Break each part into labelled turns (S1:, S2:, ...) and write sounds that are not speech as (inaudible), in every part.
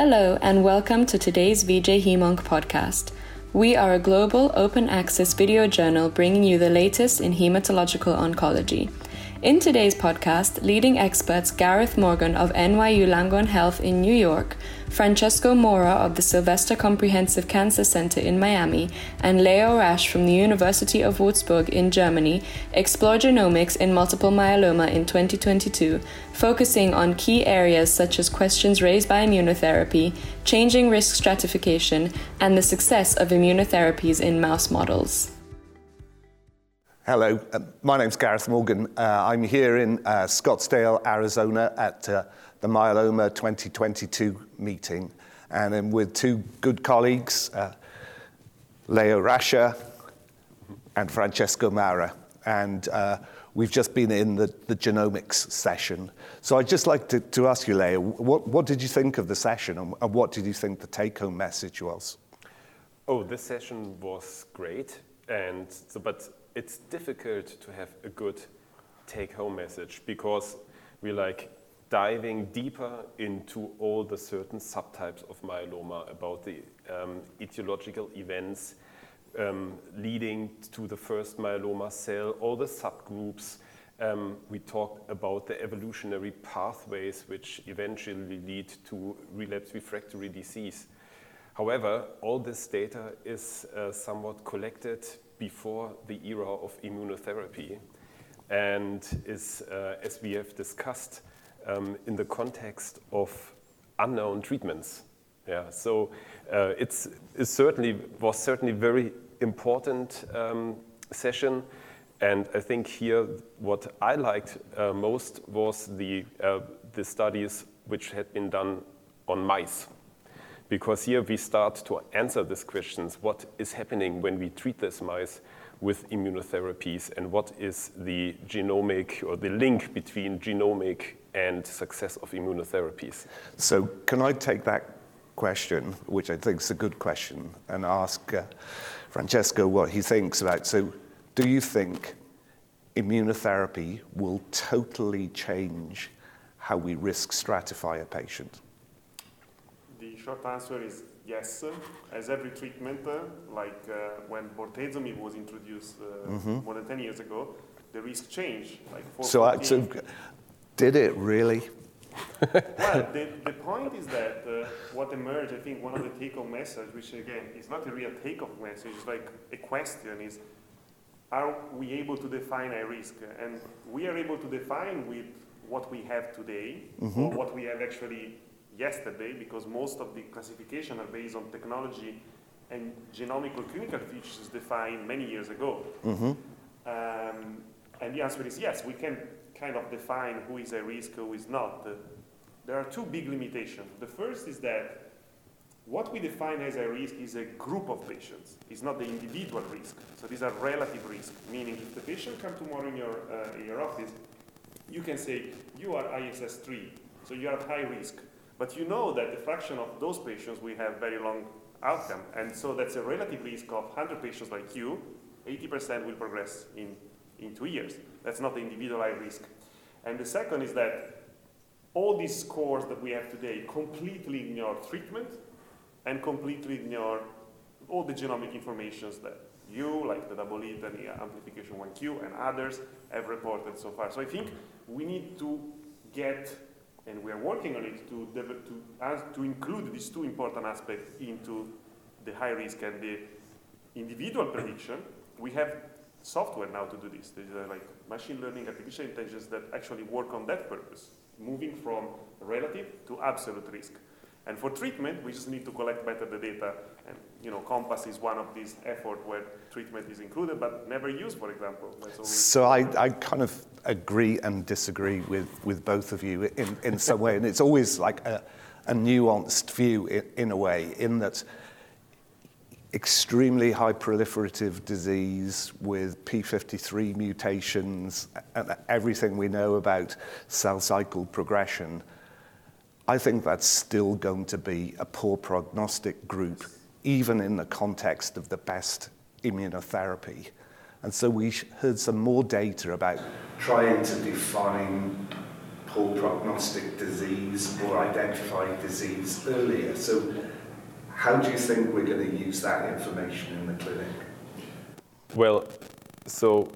S1: Hello, and welcome to today's VJ Hemonc podcast. We are a global open access video journal bringing you the latest in hematological oncology. In today's podcast, leading experts Gareth Morgan of NYU Langone Health in New York, Francesco Maura of the Sylvester Comprehensive Cancer Center in Miami, and Leo Rasche from the University of Würzburg in Germany explore genomics in multiple myeloma in 2022, focusing on key areas such as questions raised by immunotherapy, changing risk stratification, and the success of immunotherapies in mouse models.
S2: Hello, uh, my name's Gareth Morgan. Uh, I'm here in uh, Scottsdale, Arizona at uh, the Myeloma 2022 meeting, and I'm with two good colleagues, uh, Leo Rasche and Francesco Maura. And uh, we've just been in the, the genomics session. So I'd just like to, to ask you, Leo, what, what did you think of the session and, and what did you think the take home message was?
S3: Oh, this session was great. And so, but it's difficult to have a good take home message because we're like diving deeper into all the certain subtypes of myeloma about the um, etiological events um, leading to the first myeloma cell, all the subgroups. Um, we talked about the evolutionary pathways which eventually lead to relapse refractory disease. However, all this data is uh, somewhat collected before the era of immunotherapy. And is, uh, as we have discussed, um, in the context of unknown treatments. Yeah, so uh, it's, it certainly was certainly very important um, session, and I think here what I liked uh, most was the uh, the studies which had been done on mice because here we start to answer these questions. What is happening when we treat these mice with immunotherapies and what is the genomic or the link between genomic and success of immunotherapies?
S2: So can I take that question, which I think is a good question, and ask uh, Francesco what he thinks about. So do you think immunotherapy will totally change how we risk stratify a patient?
S4: Short answer is yes. As every treatment, uh, like uh, when bortezomib was introduced uh, mm-hmm. more than 10 years ago, the risk changed. Like
S2: so, I, so, did it really? (laughs) (laughs)
S4: well, the, the point is that uh, what emerged, I think, one of the take-home messages, which again is not a real take-home message, it's like a question: is are we able to define a risk? And we are able to define with what we have today, mm-hmm. or what we have actually yesterday because most of the classification are based on technology and genomic or clinical features defined many years ago. Mm-hmm. Um, and the answer is yes, we can kind of define who is a risk, who is not. Uh, there are two big limitations. The first is that what we define as a risk is a group of patients. It's not the individual risk. So these are relative risk, meaning if the patient comes tomorrow in your, uh, in your office, you can say, you are ISS3, so you are at high risk. But you know that the fraction of those patients will have very long outcome. And so that's a relative risk of 100 patients like you, 80% will progress in, in two years. That's not the individualized risk. And the second is that all these scores that we have today completely ignore treatment and completely ignore all the genomic informations that you, like the double the amplification 1Q and others have reported so far. So I think we need to get and we are working on it to, to, to include these two important aspects into the high risk and the individual prediction. We have software now to do this. There's uh, like machine learning, artificial intelligence that actually work on that purpose, moving from relative to absolute risk. And for treatment, we just need to collect better the data. And you know, CoMMpass is one of these efforts where treatment is included, but never used, for example.
S2: so I, I kind of agree and disagree with, with both of you in, in some way. And it's always like a, a nuanced view in, in a way, in that extremely high proliferative disease with P53 mutations and everything we know about cell cycle progression – I think that's still going to be a poor prognostic group, even in the context of the best immunotherapy. And so we heard some more data about trying to define poor prognostic disease or identify disease earlier. So, how do you think we're going to use that information in the clinic?
S3: Well, so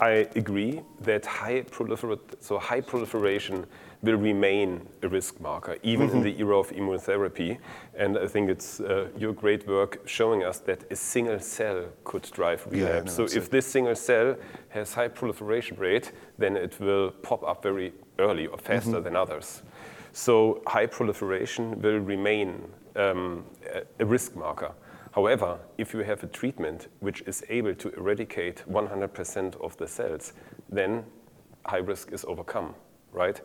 S3: I agree that high, prolifer- so high proliferation will remain a risk marker, even mm-hmm. in the era of immunotherapy. And I think it's uh, your great work showing us that a single cell could drive relapse. Yeah, so if this single cell has high proliferation rate, then it will pop up very early or faster mm-hmm. than others. So high proliferation will remain um, a risk marker. However, if you have a treatment which is able to eradicate 100% of the cells, then high risk is overcome, right?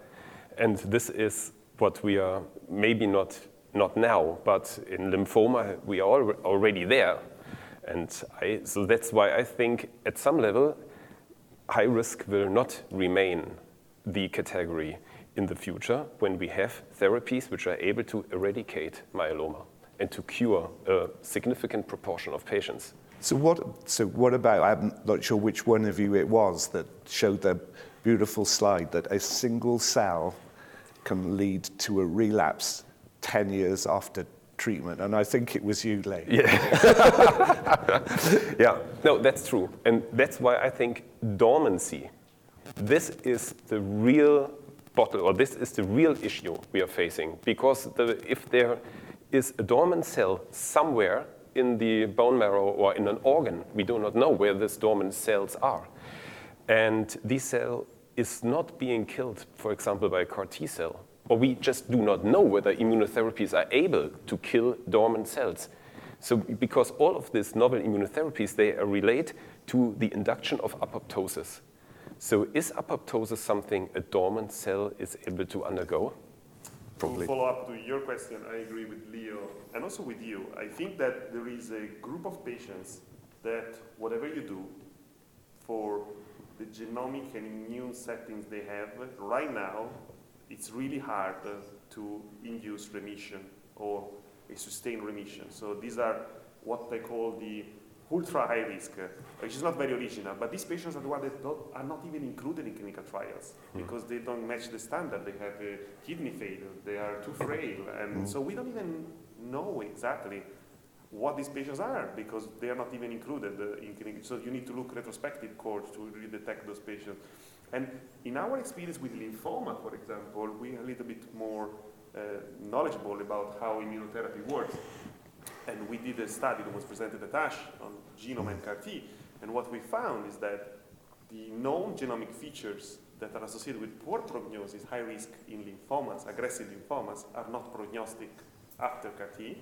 S3: And this is what we are maybe not, not now, but in lymphoma, we are already there. And I, so that's why I think at some level, high risk will not remain the category in the future when we have therapies which are able to eradicate myeloma and to cure a significant proportion of patients.
S2: So what, so what about, I'm not sure which one of you it was that showed the beautiful slide that a single cell can lead to a relapse 10 years after treatment. And I think it was you, Leigh.
S3: Yeah. (laughs) yeah, no, that's true. And that's why I think dormancy, this is the real bottle, or this is the real issue we are facing. Because the, if there is a dormant cell somewhere in the bone marrow or in an organ. We do not know where these dormant cells are. And these cell is not being killed, for example, by a CAR T cell. Or we just do not know whether immunotherapies are able to kill dormant cells. So because all of these novel immunotherapies, they relate to the induction of apoptosis. So is apoptosis something a dormant cell is able to undergo?
S4: Probably. To follow up to your question, I agree with Leo and also with you. I think that there is a group of patients that whatever you do for the genomic and immune settings they have right now, it's really hard to induce remission or a sustained remission. So these are what they call the ultra high risk, which is not very original, but these patients are the ones that are not even included in clinical trials mm. because they don't match the standard. They have a kidney failure, they are too frail, and mm. so we don't even know exactly what these patients are because they are not even included uh, in clinical. So you need to look retrospective cohorts to really detect those patients. And in our experience with lymphoma, for example, we are a little bit more uh, knowledgeable about how immunotherapy works. And we did a study that was presented at ASH on genome and CAR T. And what we found is that the known genomic features that are associated with poor prognosis, high risk in lymphomas, aggressive lymphomas, are not prognostic after CAR T.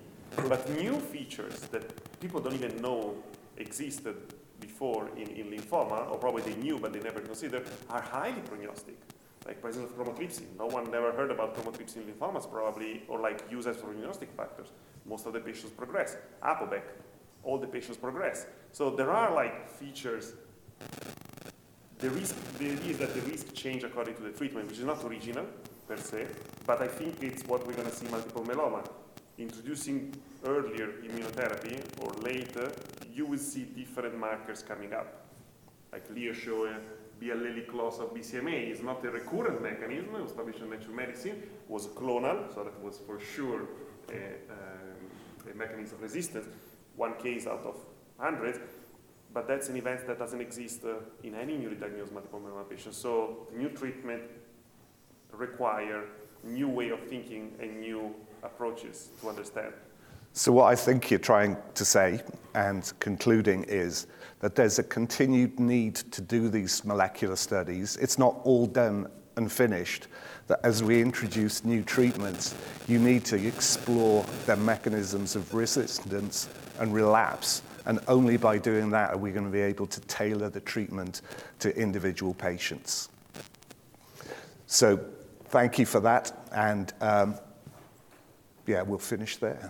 S4: But new features that people don't even know existed before in, in lymphoma, or probably they knew but they never considered, are highly prognostic. Like presence of chromothripsis. No one never heard about chromothripsis in lymphomas probably, or like use as prognostic factors most of the patients progress. APOBEC, all the patients progress. So there are like features. The risk, the idea is that the risk change according to the treatment, which is not original per se, but I think it's what we're going to see multiple myeloma. Introducing earlier immunotherapy or later, you will see different markers coming up. Like biallelic loss of BCMA is not a recurrent mechanism established in natural medicine, was clonal, so that was for sure a, a mechanism of resistance, one case out of hundreds, but that's an event that doesn't exist uh, in any newly diagnosed multiple myeloma patient. So new treatment require new way of thinking and new approaches to understand.
S2: So what I think you're trying to say and concluding is that there's a continued need to do these molecular studies. It's not all done and finished, that as we introduce new treatments, you need to explore the mechanisms of resistance and relapse. And only by doing that are we going to be able to tailor the treatment to individual patients. So thank you for that. And um, yeah, we'll finish there.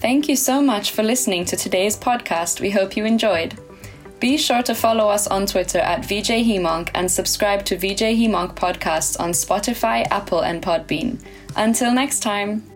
S1: Thank you so much for listening to today's podcast. We hope you enjoyed. Be sure to follow us on Twitter at VJ Hemonc and subscribe to VJ Hemonc podcast on Spotify, Apple, and Podbean. Until next time.